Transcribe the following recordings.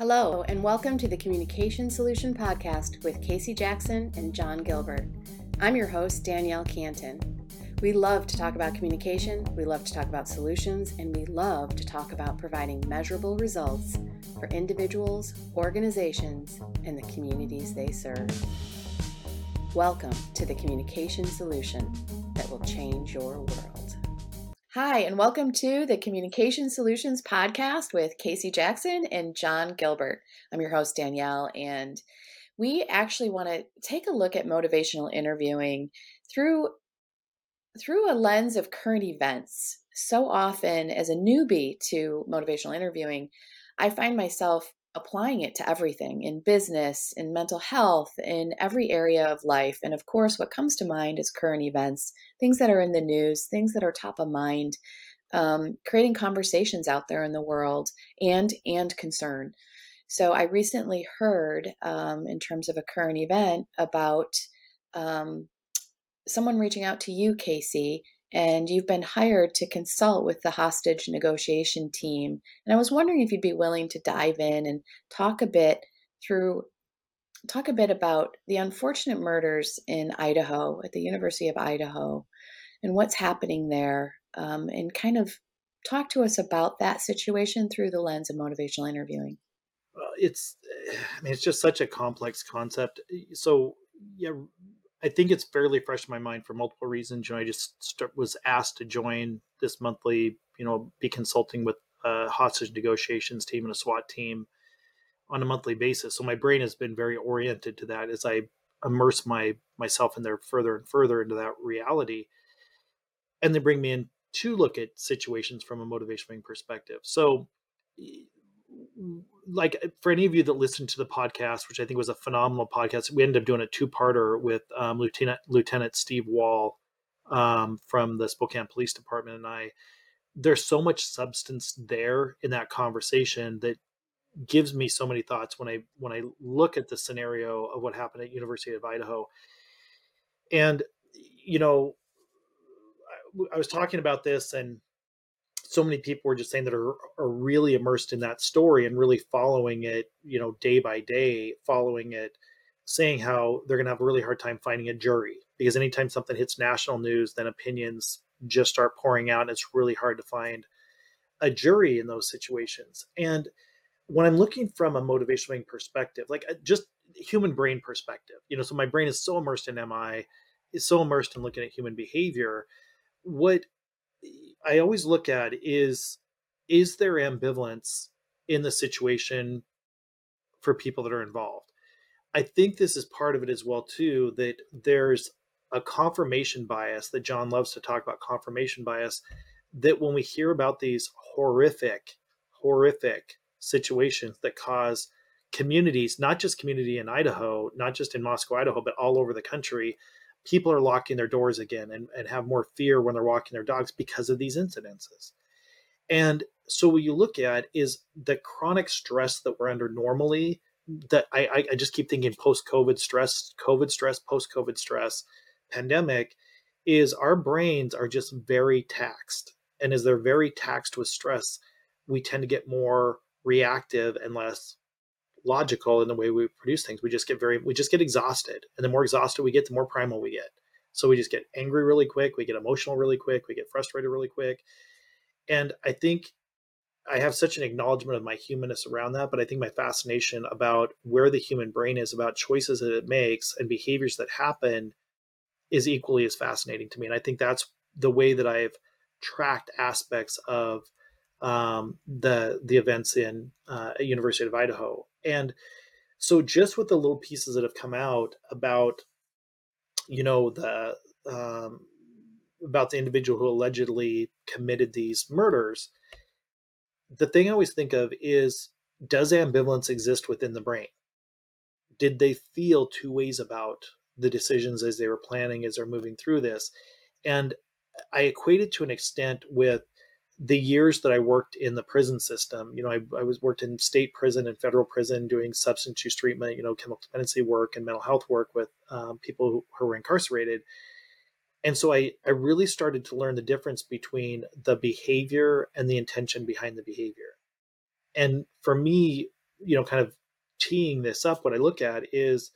Hello, and welcome to the Communication Solution Podcast with Casey Jackson and John Gilbert. I'm your host, Danielle Cantin. We love to talk about communication, we love to talk about solutions, and we love to talk about providing measurable results for individuals, organizations, and the communities they serve. Welcome to the Communication Solution that will change your world. Hi, and welcome to the Communication Solutions Podcast with Casey Jackson and John Gilbert. I'm your host, Danielle, and we actually want to take a look at motivational interviewing through through a lens of current events. So often as a newbie to motivational interviewing, I find myself applying it to everything in business, in mental health, in every area of life. And of course, what comes to mind is current events, things that are in the news, things that are top of mind, um, creating conversations out there in the world and and concern. So I recently heard, um, in terms of a current event, about um, someone reaching out to you, Casey, and you've been hired to consult with the hostage negotiation team. And I was wondering if you'd be willing to dive in and talk a bit through talk a bit about the unfortunate murders in Idaho at the University of Idaho and what's happening there, um, and kind of talk to us about that situation through the lens of motivational interviewing. Well, it's, I mean, it's just such a complex concept. So, yeah, I think it's fairly fresh in my mind for multiple reasons. You know, I just start, was asked to join this monthly, you know, be consulting with a hostage negotiations team and a SWAT team on a monthly basis. So my brain has been very oriented to that as I immerse my myself in there further and further into that reality. And they bring me in to look at situations from a motivational perspective. So like for any of you that listened to the podcast, which I think was a phenomenal podcast, we ended up doing a two-parter with um, Lieutenant Lieutenant Steve Wall um, from the Spokane Police Department and I. There's so much substance there in that conversation that gives me so many thoughts when I when I look at the scenario of what happened at University of Idaho. And you know, I, I was talking about this and so many people were just saying that are, are really immersed in that story and really following it, you know, day by day, following it, saying how they're going to have a really hard time finding a jury because anytime something hits national news, then opinions just start pouring out and it's really hard to find a jury in those situations. And when I'm looking from a motivational perspective, like uh, just human brain perspective, you know, so my brain is so immersed in MI, is so immersed in looking at human behavior. What I always look at is is there ambivalence in the situation for people that are involved? I think this is part of it as well too that there's a confirmation bias that John loves to talk about confirmation bias that when we hear about these horrific horrific situations that cause communities not just community in Idaho not just in Moscow Idaho but all over the country people are locking their doors again and, and have more fear when they're walking their dogs because of these incidences. And so what you look at is the chronic stress that we're under normally that I, I just keep thinking post-COVID stress, COVID stress, post-COVID stress, pandemic, is our brains are just very taxed. And as they're very taxed with stress, we tend to get more reactive and less logical in the way we produce things. We just get very, we just get exhausted. And the more exhausted we get, the more primal we get. So we just get angry really quick. We get emotional really quick. We get frustrated really quick. And I think I have such an acknowledgement of my humanness around that, but I think my fascination about where the human brain is, about choices that it makes and behaviors that happen is equally as fascinating to me. And I think that's the way that I've tracked aspects of um, the the events in uh, University of Idaho. And so just with the little pieces that have come out about, you know, the um, about the individual who allegedly committed these murders, the thing I always think of is does ambivalence exist within the brain? Did they feel two ways about the decisions as they were planning, as they're moving through this? And I equate it to an extent with the years that I worked in the prison system, you know, I, I, was worked in state prison and federal prison doing substance use treatment, you know, chemical dependency work and mental health work with um, people who, who were incarcerated. And so I, I really started to learn the difference between the behavior and the intention behind the behavior. And for me, you know, kind of teeing this up, what I look at is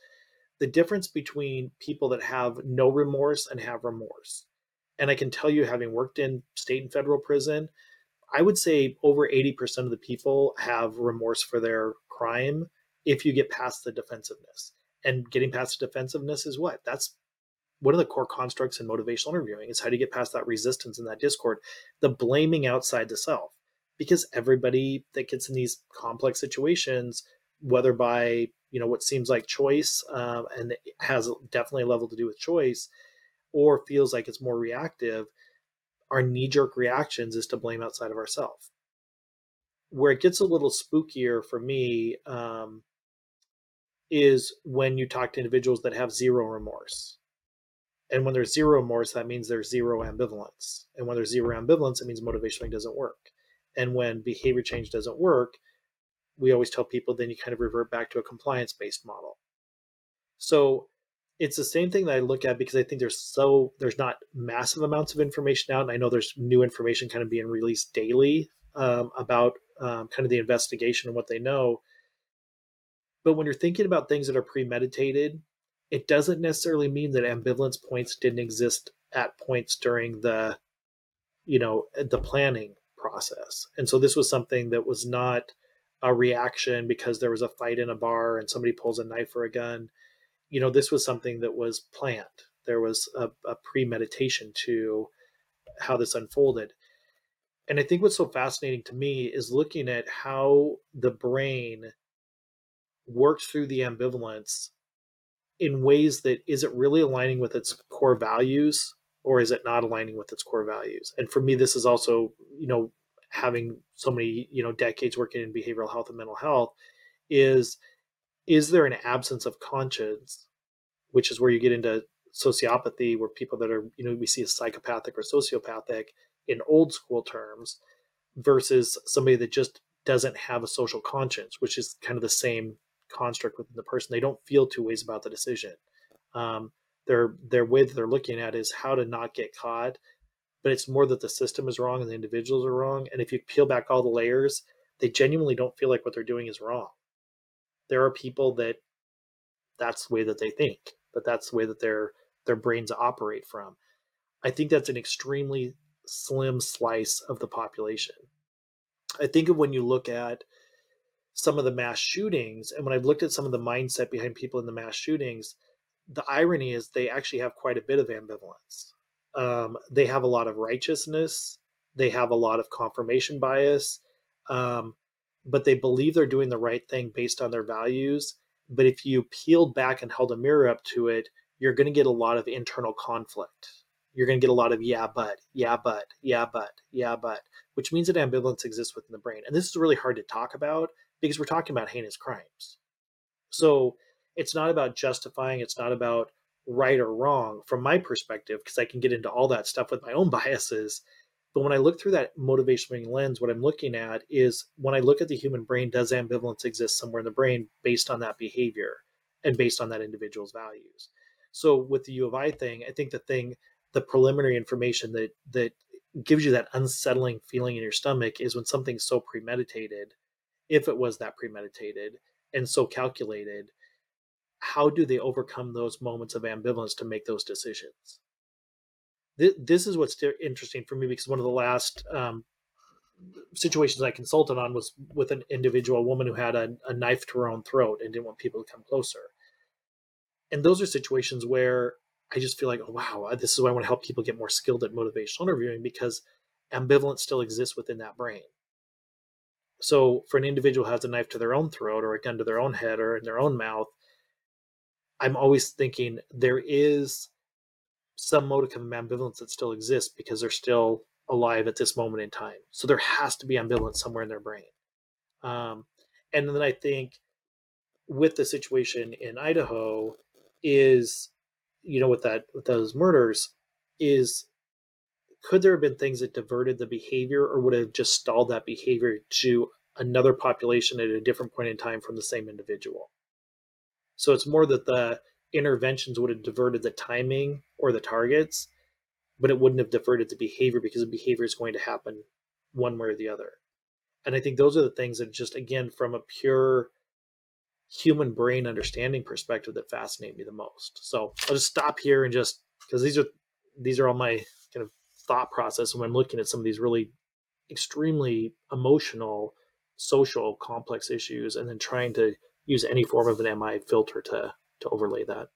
the difference between people that have no remorse and have remorse. And I can tell you, having worked in state and federal prison, I would say over 80% of the people have remorse for their crime if you get past the defensiveness. And getting past the defensiveness is what? That's one of the core constructs in motivational interviewing is how do you get past that resistance and that discord, the blaming outside the self. Because everybody that gets in these complex situations, whether by you know what seems like choice um, and has definitely a level to do with choice, or feels like it's more reactive, our knee-jerk reactions is to blame outside of ourselves. Where it gets a little spookier for me um, is when you talk to individuals that have zero remorse and when there's zero remorse, that means there's zero ambivalence. And when there's zero ambivalence, it means motivationally doesn't work. And when behavior change doesn't work, we always tell people then you kind of revert back to a compliance based model. So it's the same thing that I look at because I think there's so there's not massive amounts of information out, and I know there's new information kind of being released daily um, about um, kind of the investigation and what they know. But when you're thinking about things that are premeditated it doesn't necessarily mean that ambivalence points didn't exist at points during the you know the planning process and so this was something that was not a reaction because there was a fight in a bar and somebody pulls a knife or a gun you know this was something that was planned. There was a, a premeditation to how this unfolded. And i think what's so fascinating to me is looking at how the brain works through the ambivalence in ways that is it really aligning with its core values or is it not aligning with its core values? And for me this is also you know having so many you know decades working in behavioral health and mental health is is there an absence of conscience which is where you get into sociopathy where people that are you know we see as psychopathic or sociopathic in old school terms versus somebody that just doesn't have a social conscience which is kind of the same construct within the person. They don't feel two ways about the decision. Um, their their way that they're looking at is how to not get caught, but it's more that the system is wrong and the individuals are wrong. And if you peel back all the layers, they genuinely don't feel like what they're doing is wrong. There are people that that's the way that they think, but that's the way that their their brains operate from. I think that's an extremely slim slice of the population. I think of when you look at some of the mass shootings and when I've looked at some of the mindset behind people in the mass shootings, the irony is they actually have quite a bit of ambivalence. Um, they have a lot of righteousness, they have a lot of confirmation bias, um, but they believe they're doing the right thing based on their values. But if you peeled back and held a mirror up to it, you're going to get a lot of internal conflict. You're going to get a lot of yeah, but, yeah, but, yeah, but, yeah, but, which means that ambivalence exists within the brain. And this is really hard to talk about because we're talking about heinous crimes. So it's not about justifying, it's not about right or wrong from my perspective, because I can get into all that stuff with my own biases. But when I look through that motivational lens, what I'm looking at is when I look at the human brain, does ambivalence exist somewhere in the brain based on that behavior and based on that individual's values? So with the U of I thing, I think the thing, the preliminary information that that gives you that unsettling feeling in your stomach is when something's so premeditated if it was that premeditated and so calculated, how do they overcome those moments of ambivalence to make those decisions? This is what's interesting for me because one of the last um, situations I consulted on was with an individual woman who had a, a knife to her own throat and didn't want people to come closer. And those are situations where I just feel like, oh, wow, this is why I want to help people get more skilled at motivational interviewing because ambivalence still exists within that brain. So for an individual who has a knife to their own throat or a gun to their own head or in their own mouth, I'm always thinking there is some modicum of ambivalence that still exists because they're still alive at this moment in time. So there has to be ambivalence somewhere in their brain. Um, and then I think with the situation in Idaho is, you know, with that with those murders, is could there have been things that diverted the behavior or would have just stalled that behavior to another population at a different point in time from the same individual? So it's more that the interventions would have diverted the timing or the targets, but it wouldn't have diverted the behavior because the behavior is going to happen one way or the other. And I think those are the things that just, again, from a pure human brain understanding perspective that fascinate me the most. So I'll just stop here and just because these are these are all my kind of thought process when I'm looking at some of these really extremely emotional, social, complex issues, and then trying to use any form of an MI filter to to overlay that.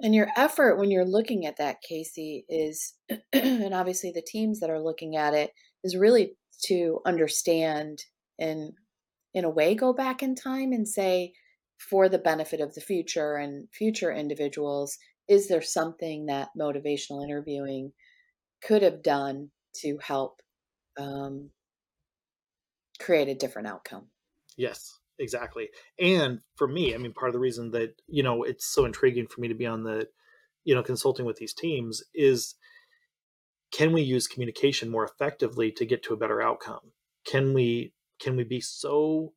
And your effort when you're looking at that, Casey, is, and obviously the teams that are looking at it, is really to understand and, in a way, go back in time and say, for the benefit of the future and future individuals, is there something that motivational interviewing could have done to help um, create a different outcome? Yes, exactly. And for me, I mean, part of the reason that, you know, it's so intriguing for me to be on the, you know, consulting with these teams is can we use communication more effectively to get to a better outcome? Can we can we be so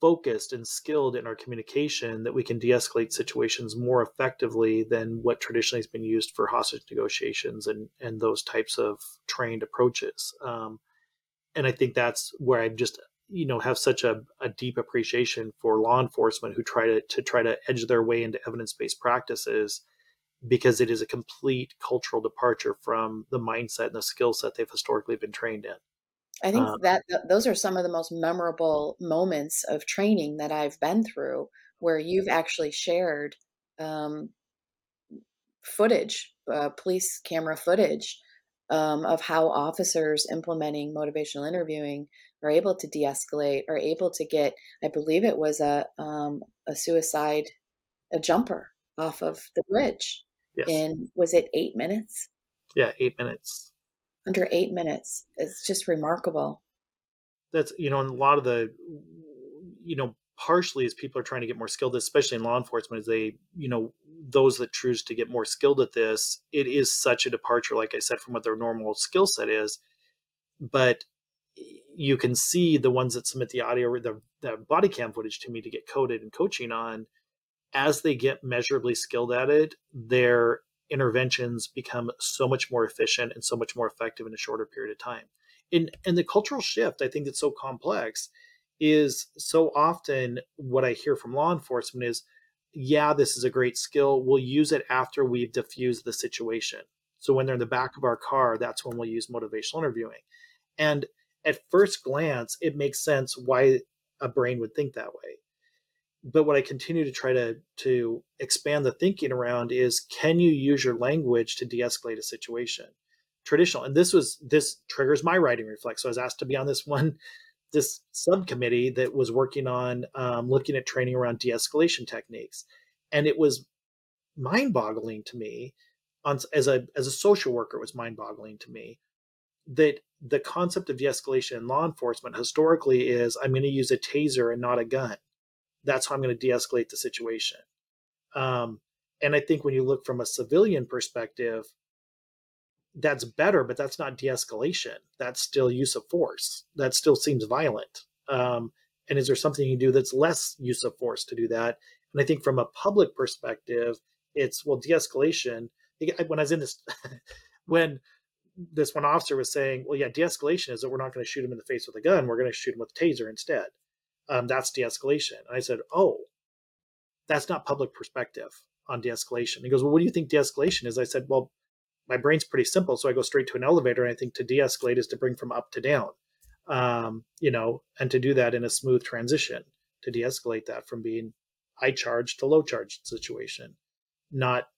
focused and skilled in our communication that we can de-escalate situations more effectively than what traditionally has been used for hostage negotiations and and those types of trained approaches um, and i think that's where i just you know have such a, a deep appreciation for law enforcement who try to, to try to edge their way into evidence-based practices because it is a complete cultural departure from the mindset and the skill set they've historically been trained in. I think um, that th- those are some of the most memorable moments of training that I've been through, where you've actually shared um, footage, uh, police camera footage um, of how officers implementing motivational interviewing are able to de-escalate, are able to get. I believe it was a um, a suicide, a jumper off of the bridge. Yes. In was it eight minutes? Yeah, eight minutes under eight minutes. It's just remarkable. That's, you know, and a lot of the, you know, partially as people are trying to get more skilled, especially in law enforcement, as they, you know, those that choose to get more skilled at this, it is such a departure, like I said, from what their normal skill set is. But you can see the ones that submit the audio or the, the body cam footage to me to get coded and coaching on, as they get measurably skilled at it, their interventions become so much more efficient and so much more effective in a shorter period of time. And, and the cultural shift, I think that's so complex, is so often what I hear from law enforcement is, yeah, this is a great skill. We'll use it after we've diffused the situation. So when they're in the back of our car, that's when we'll use motivational interviewing. And at first glance, it makes sense why a brain would think that way but what I continue to try to to expand the thinking around is can you use your language to de-escalate a situation? Traditional, and this was this triggers my righting reflex. So I was asked to be on this one this subcommittee that was working on um, looking at training around de-escalation techniques, and it was mind-boggling to me. On, as a as a social worker, it was mind-boggling to me that the concept of de-escalation in law enforcement historically is I'm going to use a taser and not a gun that's how I'm going to de-escalate the situation. Um, and I think when you look from a civilian perspective, that's better, but that's not de-escalation. That's still use of force. That still seems violent. Um, and is there something you can do that's less use of force to do that? And I think from a public perspective, it's well, de-escalation. When I was in this, when this one officer was saying, "Well, yeah, de-escalation is that we're not going to shoot him in the face with a gun. We're going to shoot him with a taser instead." um, that's de-escalation. And I said, oh, that's not public perspective on de-escalation. He goes, well, what do you think de-escalation is? I said, well, my brain's pretty simple, so I go straight to an elevator, and I think to de-escalate is to bring from up to down, um, you know, and to do that in a smooth transition to de-escalate that from being high charge to low charge situation, not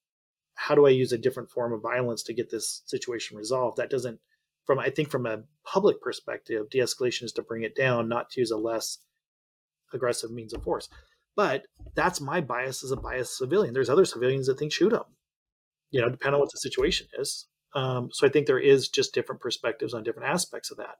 how do I use a different form of violence to get this situation resolved? That doesn't, from I think from a public perspective, de-escalation is to bring it down, not to use a less aggressive means of force. But that's my bias as a biased civilian. There's other civilians that think shoot them, you know, depending on what the situation is. Um, so I think there is just different perspectives on different aspects of that.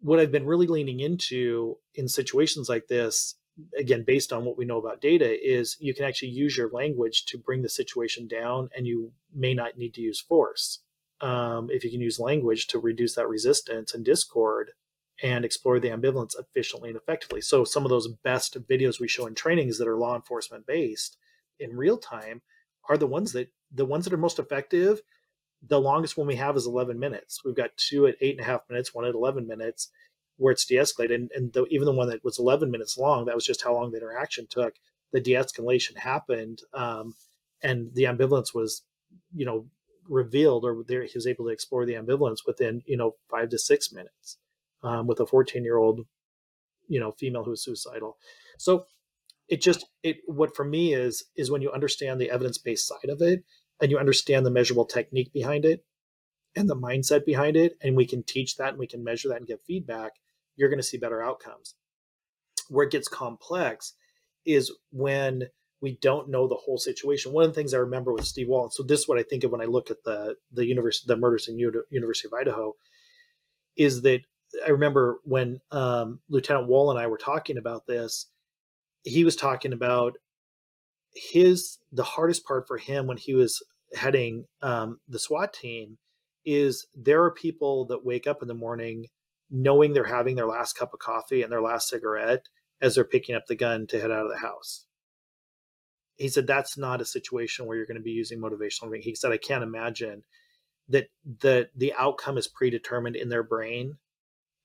What I've been really leaning into in situations like this, again, based on what we know about data, is you can actually use your language to bring the situation down and you may not need to use force. Um, if you can use language to reduce that resistance and discord, and explore the ambivalence efficiently and effectively. So some of those best videos we show in trainings that are law enforcement based in real time are the ones that the ones that are most effective. The longest one we have is 11 minutes. We've got two at eight and a half minutes, one at 11 minutes, where it's de-escalated and, and the, even the one that was 11 minutes long that was just how long the interaction took the de-escalation happened um, and the ambivalence was you know revealed or there he was able to explore the ambivalence within you know five to six minutes um, with a 14 year old you know female who was suicidal. So it just it what for me is is when you understand the evidence-based side of it and you understand the measurable technique behind it and the mindset behind it and we can teach that and we can measure that and give feedback you're going to see better outcomes where it gets complex is when we don't know the whole situation. One of the things I remember with Steve Wall, and so this is what I think of when I look at the the university, the murders in University of Idaho, is that I remember when um, Lieutenant Wall and I were talking about this. He was talking about his the hardest part for him when he was heading um, the SWAT team is there are people that wake up in the morning knowing they're having their last cup of coffee and their last cigarette as they're picking up the gun to head out of the house he said that's not a situation where you're going to be using motivational. He said I can't imagine that the the outcome is predetermined in their brain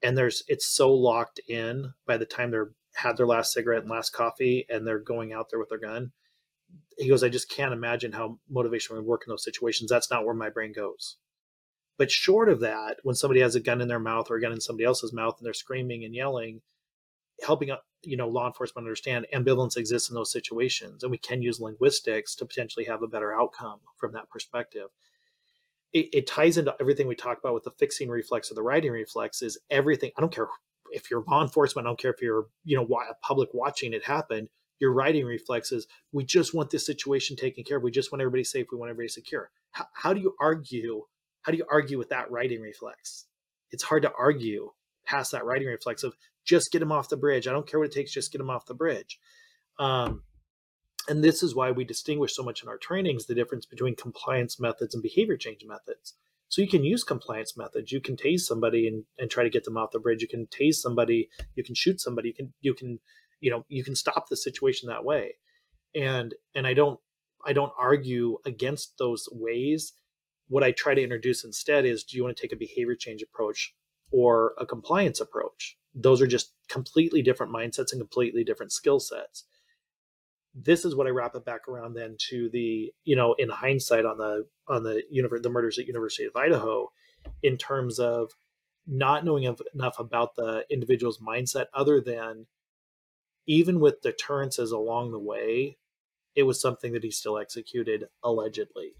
and there's it's so locked in by the time they're had their last cigarette and last coffee and they're going out there with their gun. He goes, I just can't imagine how motivation would work in those situations. That's not where my brain goes. But short of that, when somebody has a gun in their mouth or a gun in somebody else's mouth and they're screaming and yelling, helping uh, you know law enforcement understand ambivalence exists in those situations and we can use linguistics to potentially have a better outcome from that perspective. It, it ties into everything we talk about with the fixing reflex or the righting reflex is everything i don't care if you're law enforcement i don't care if you're you know public watching it happen your righting reflexes we just want this situation taken care of. We just want everybody safe. We want everybody secure. How do you argue how do you argue with that righting reflex it's hard to argue past that righting reflex of just get him off the bridge. I don't care what it takes, just get him off the bridge. Um, and this is why we distinguish so much in our trainings the difference between compliance methods and behavior change methods. So you can use compliance methods. You can tase somebody and, and try to get them off the bridge. You can tase somebody. You can shoot somebody. You can you can you know you can stop the situation that way. And and I don't I don't argue against those ways. What I try to introduce instead is do you want to take a behavior change approach or a compliance approach? those are just completely different mindsets and completely different skill sets this is what I wrap it back around then to the you know in hindsight on the on the universe the murders at University of Idaho in terms of not knowing enough about the individual's mindset other than even with deterrences along the way it was something that he still executed allegedly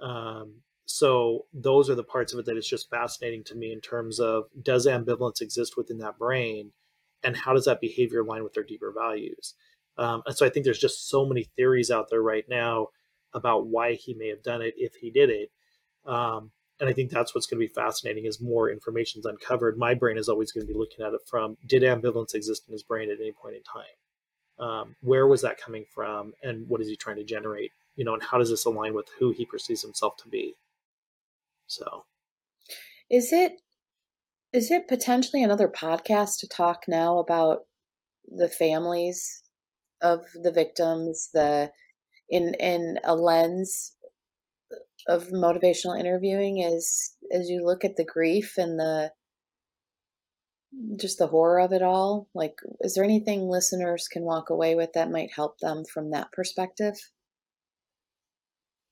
um, so those are the parts of it that is just fascinating to me in terms of does ambivalence exist within that brain? And how does that behavior align with their deeper values? Um, and so i think there's just so many theories out there right now about why he may have done it if he did it. Um, and i think that's what's going to be fascinating is more information is uncovered. My brain is always going to be looking at it from did ambivalence exist in his brain at any point in time? Um, where was that coming from? And what is he trying to generate? You know and how does this align with who he perceives himself to be so, is it is it potentially another podcast to talk now about the families of the victims, the in in a lens of motivational interviewing is as you look at the grief and the just the horror of it all? Like is there anything listeners can walk away with that might help them from that perspective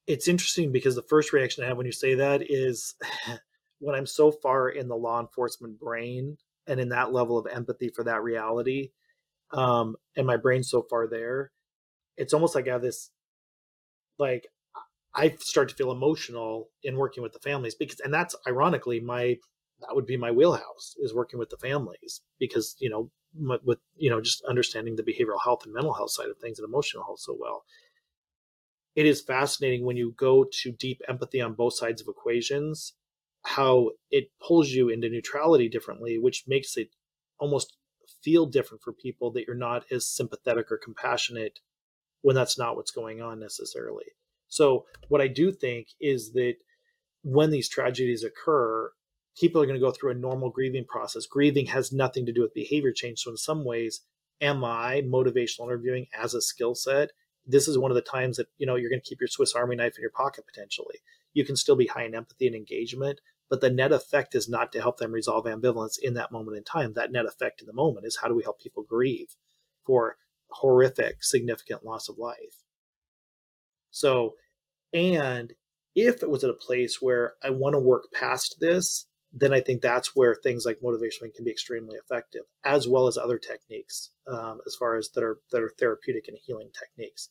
it's interesting because the first reaction I have when you say that is when I'm so far in the law enforcement brain and in that level of empathy for that reality, um, and my brain's so far there, it's almost like I have this, like, I start to feel emotional in working with the families because, and that's ironically my, that would be my wheelhouse is working with the families because, you know, with, you know, just understanding the behavioral health and mental health side of things and emotional health so well it is fascinating when you go to deep empathy on both sides of equations how it pulls you into neutrality differently which makes it almost feel different for people that you're not as sympathetic or compassionate when that's not what's going on necessarily. So what i do think is that when these tragedies occur people are going to go through a normal grieving process. Grieving has nothing to do with behavior change. So in some ways am i motivational interviewing as a skill set this is one of the times that you know you're going to keep your Swiss Army knife in your pocket potentially. You can still be high in empathy and engagement, but the net effect is not to help them resolve ambivalence in that moment in time. That net effect in the moment is how do we help people grieve for horrific, significant loss of life. So, and if it was at a place where I want to work past this, then I think that's where things like motivation can be extremely effective, as well as other techniques, um, as far as that are that are therapeutic and healing techniques.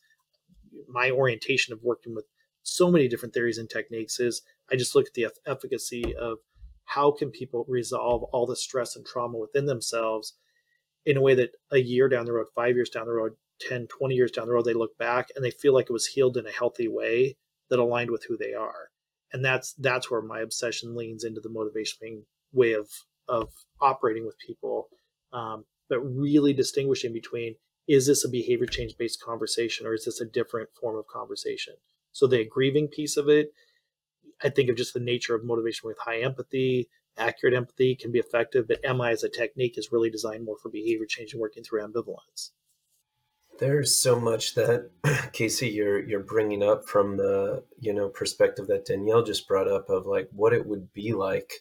My orientation of working with so many different theories and techniques is I just look at the efficacy of how can people resolve all the stress and trauma within themselves in a way that a year down the road, five years down the road, 10, 20 years down the road, they look back and they feel like it was healed in a healthy way that aligned with who they are. And that's that's where my obsession leans into the motivation way of of operating with people, um, but really distinguishing between is this a behavior change based conversation or is this a different form of conversation? So the grieving piece of it, I think of just the nature of motivation with high empathy, accurate empathy can be effective, but MI as a technique is really designed more for behavior change and working through ambivalence. There's so much that Casey you're you're bringing up from the you know perspective that Danielle just brought up of like what it would be like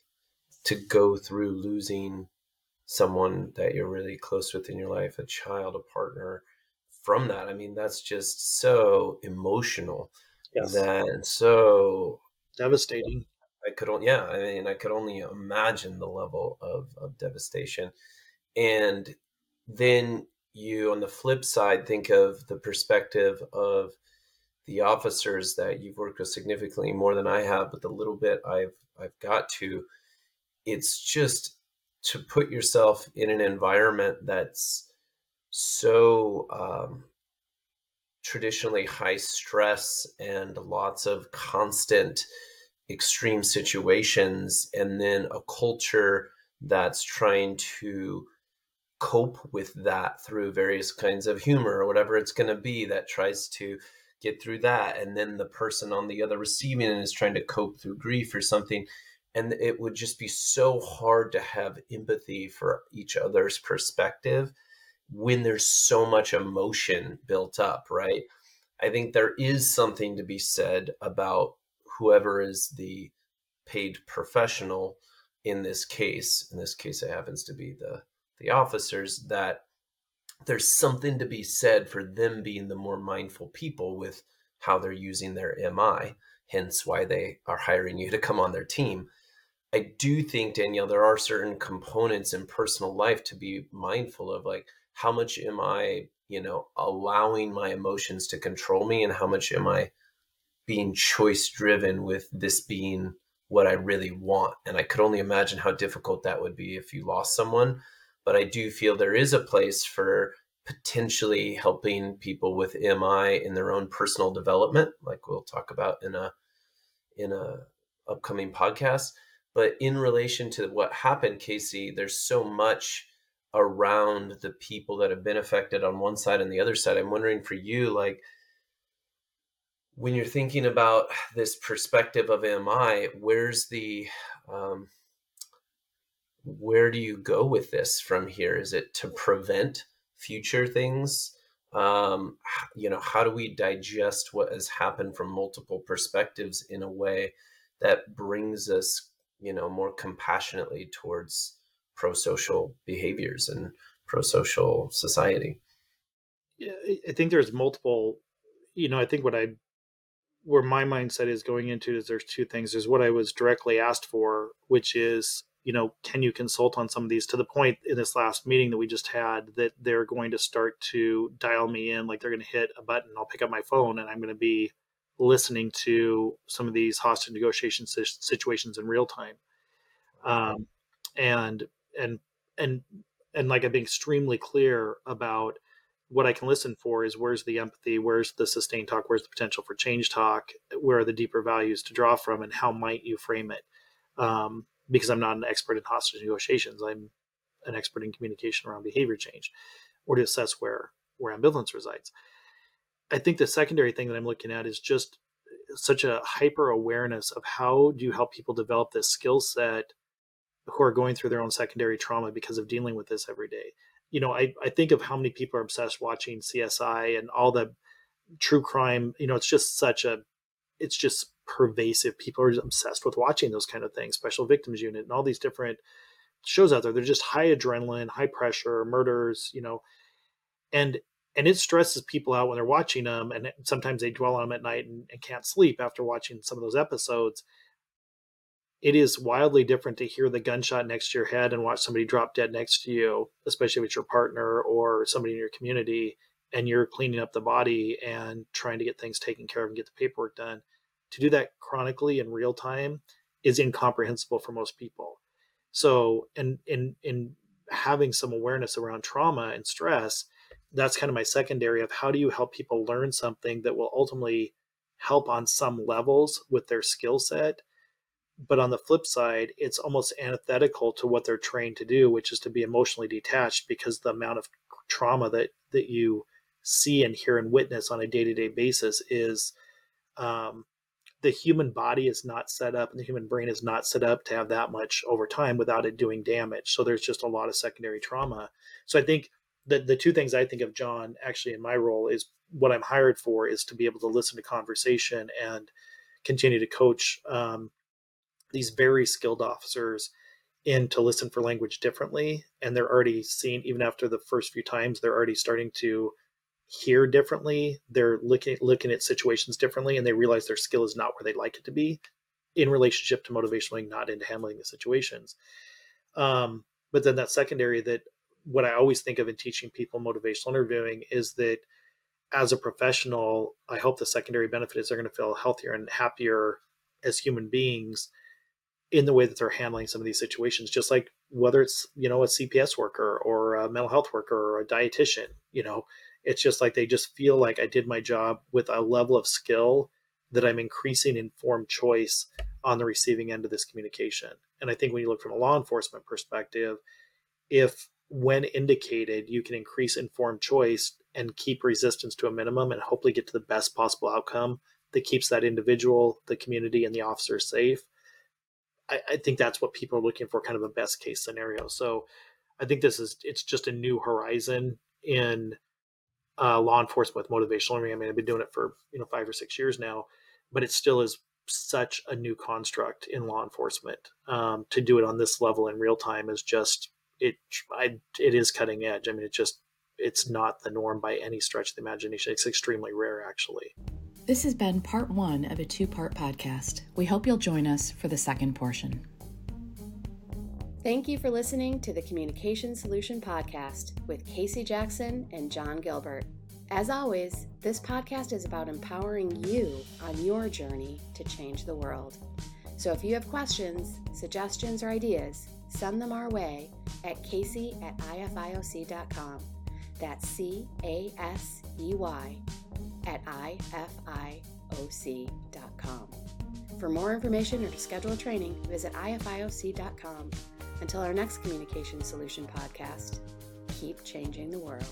to go through losing someone that you're really close with in your life, a child, a partner. From that, I mean, that's just so emotional yes. that so devastating. I could only, yeah, I mean, I could only imagine the level of, of devastation. And then you, on the flip side, think of the perspective of the officers that you've worked with significantly more than I have, but the little bit I've I've got to, it's just to put yourself in an environment that's so um, traditionally high stress and lots of constant extreme situations and then a culture that's trying to cope with that through various kinds of humor or whatever it's going to be that tries to get through that and then the person on the other receiving end is trying to cope through grief or something and it would just be so hard to have empathy for each other's perspective when there's so much emotion built up right? I think there is something to be said about whoever is the paid professional in this case in this case it happens to be the the officers that there's something to be said for them being the more mindful people with how they're using their mi hence why they are hiring you to come on their team i do think danielle there are certain components in personal life to be mindful of like how much am i you know allowing my emotions to control me and how much am i being choice driven with this being what I really want. And I could only imagine how difficult that would be if you lost someone. But I do feel there is a place for potentially helping people with MI in their own personal development, like we'll talk about in a in a upcoming podcast. But in relation to what happened, Casey, there's so much around the people that have been affected on one side and the other side. I'm wondering for you, like, when you're thinking about this perspective of MI, where's the um, where do you go with this from here? Is it to prevent future things? Um, you know, how do we digest what has happened from multiple perspectives in a way that brings us, you know, more compassionately towards pro-social behaviors and pro-social society? Yeah, I think there's multiple. You know, I think what I where my mindset is going into is there's two things. There's what I was directly asked for, which is, you know, can you consult on some of these to the point in this last meeting that we just had that they're going to start to dial me in, like they're going to hit a button. I'll pick up my phone and I'm going to be listening to some of these hostage negotiation situations in real time. Um, and, and, and, and like I'm being extremely clear about what I can listen for is where's the empathy, where's the sustained talk, where's the potential for change talk, where are the deeper values to draw from, and how might you frame it? Um, because I'm not an expert in hostage negotiations, I'm an expert in communication around behavior change, or to assess where where ambivalence resides. I think the secondary thing that I'm looking at is just such a hyper awareness of how do you help people develop this skill set who are going through their own secondary trauma because of dealing with this every day you know, I, I think of how many people are obsessed watching CSI and all the true crime. You know, it's just such a, it's just pervasive. People are obsessed with watching those kind of things, Special Victims Unit, and all these different shows out there. They're just high adrenaline, high pressure, murders, you know, and and it stresses people out when they're watching them, and sometimes they dwell on them at night and, and can't sleep after watching some of those episodes. It is wildly different to hear the gunshot next to your head and watch somebody drop dead next to you, especially with your partner or somebody in your community, and you're cleaning up the body and trying to get things taken care of and get the paperwork done. To do that chronically in real time is incomprehensible for most people so, in in in having some awareness around trauma and stress, that's kind of my secondary of how do you help people learn something that will ultimately help on some levels with their skill set. But on the flip side, it's almost antithetical to what they're trained to do, which is to be emotionally detached because the amount of trauma that that you see and hear and witness on a day-to-day basis is um, the human body is not set up and the human brain is not set up to have that much over time without it doing damage. So there's just a lot of secondary trauma. So I think the the two things I think of John actually in my role is what I'm hired for is to be able to listen to conversation and continue to coach um, these very skilled officers in to listen for language differently. And they're already seeing even after the first few times, they're already starting to hear differently they're looking looking at situations differently and they realize their skill is not where they'd like it to be in relationship to motivational not into handling the situations. Um, but then that secondary that what i always think of in teaching people motivational interviewing is that as a professional i hope the secondary benefit is they're going to feel healthier and happier as human beings in the way that they're handling some of these situations just like whether it's you know a cps worker or a mental health worker or a dietitian you know it's just like they just feel like I did my job with a level of skill that I'm increasing informed choice on the receiving end of this communication. And I think when you look from a law enforcement perspective, if when indicated, you can increase informed choice and keep resistance to a minimum and hopefully get to the best possible outcome that keeps that individual, the community, and the officer safe. I, I think that's what people are looking for, kind of a best case scenario. So I think this is it's just a new horizon in uh, law enforcement with motivational learning. I mean, I've been doing it for you know five or six years now, but it still is such a new construct in law enforcement. Um, to do it on this level in real time is just it. I, it is cutting edge. I mean, it just it's not the norm by any stretch of the imagination. It's extremely rare, actually. This has been part one of a two part podcast. We hope you'll join us for the second portion. Thank you for listening to the Communication Solution Podcast with Casey Jackson and John Gilbert. As always, this podcast is about empowering you on your journey to change the world. So if you have questions, suggestions, or ideas, send them our way at casey at ifioc.com. That's C A S E Y at ifioc.com. For more information or to schedule a training, visit ifioc.com. Until our next Communication Solution podcast, keep changing the world.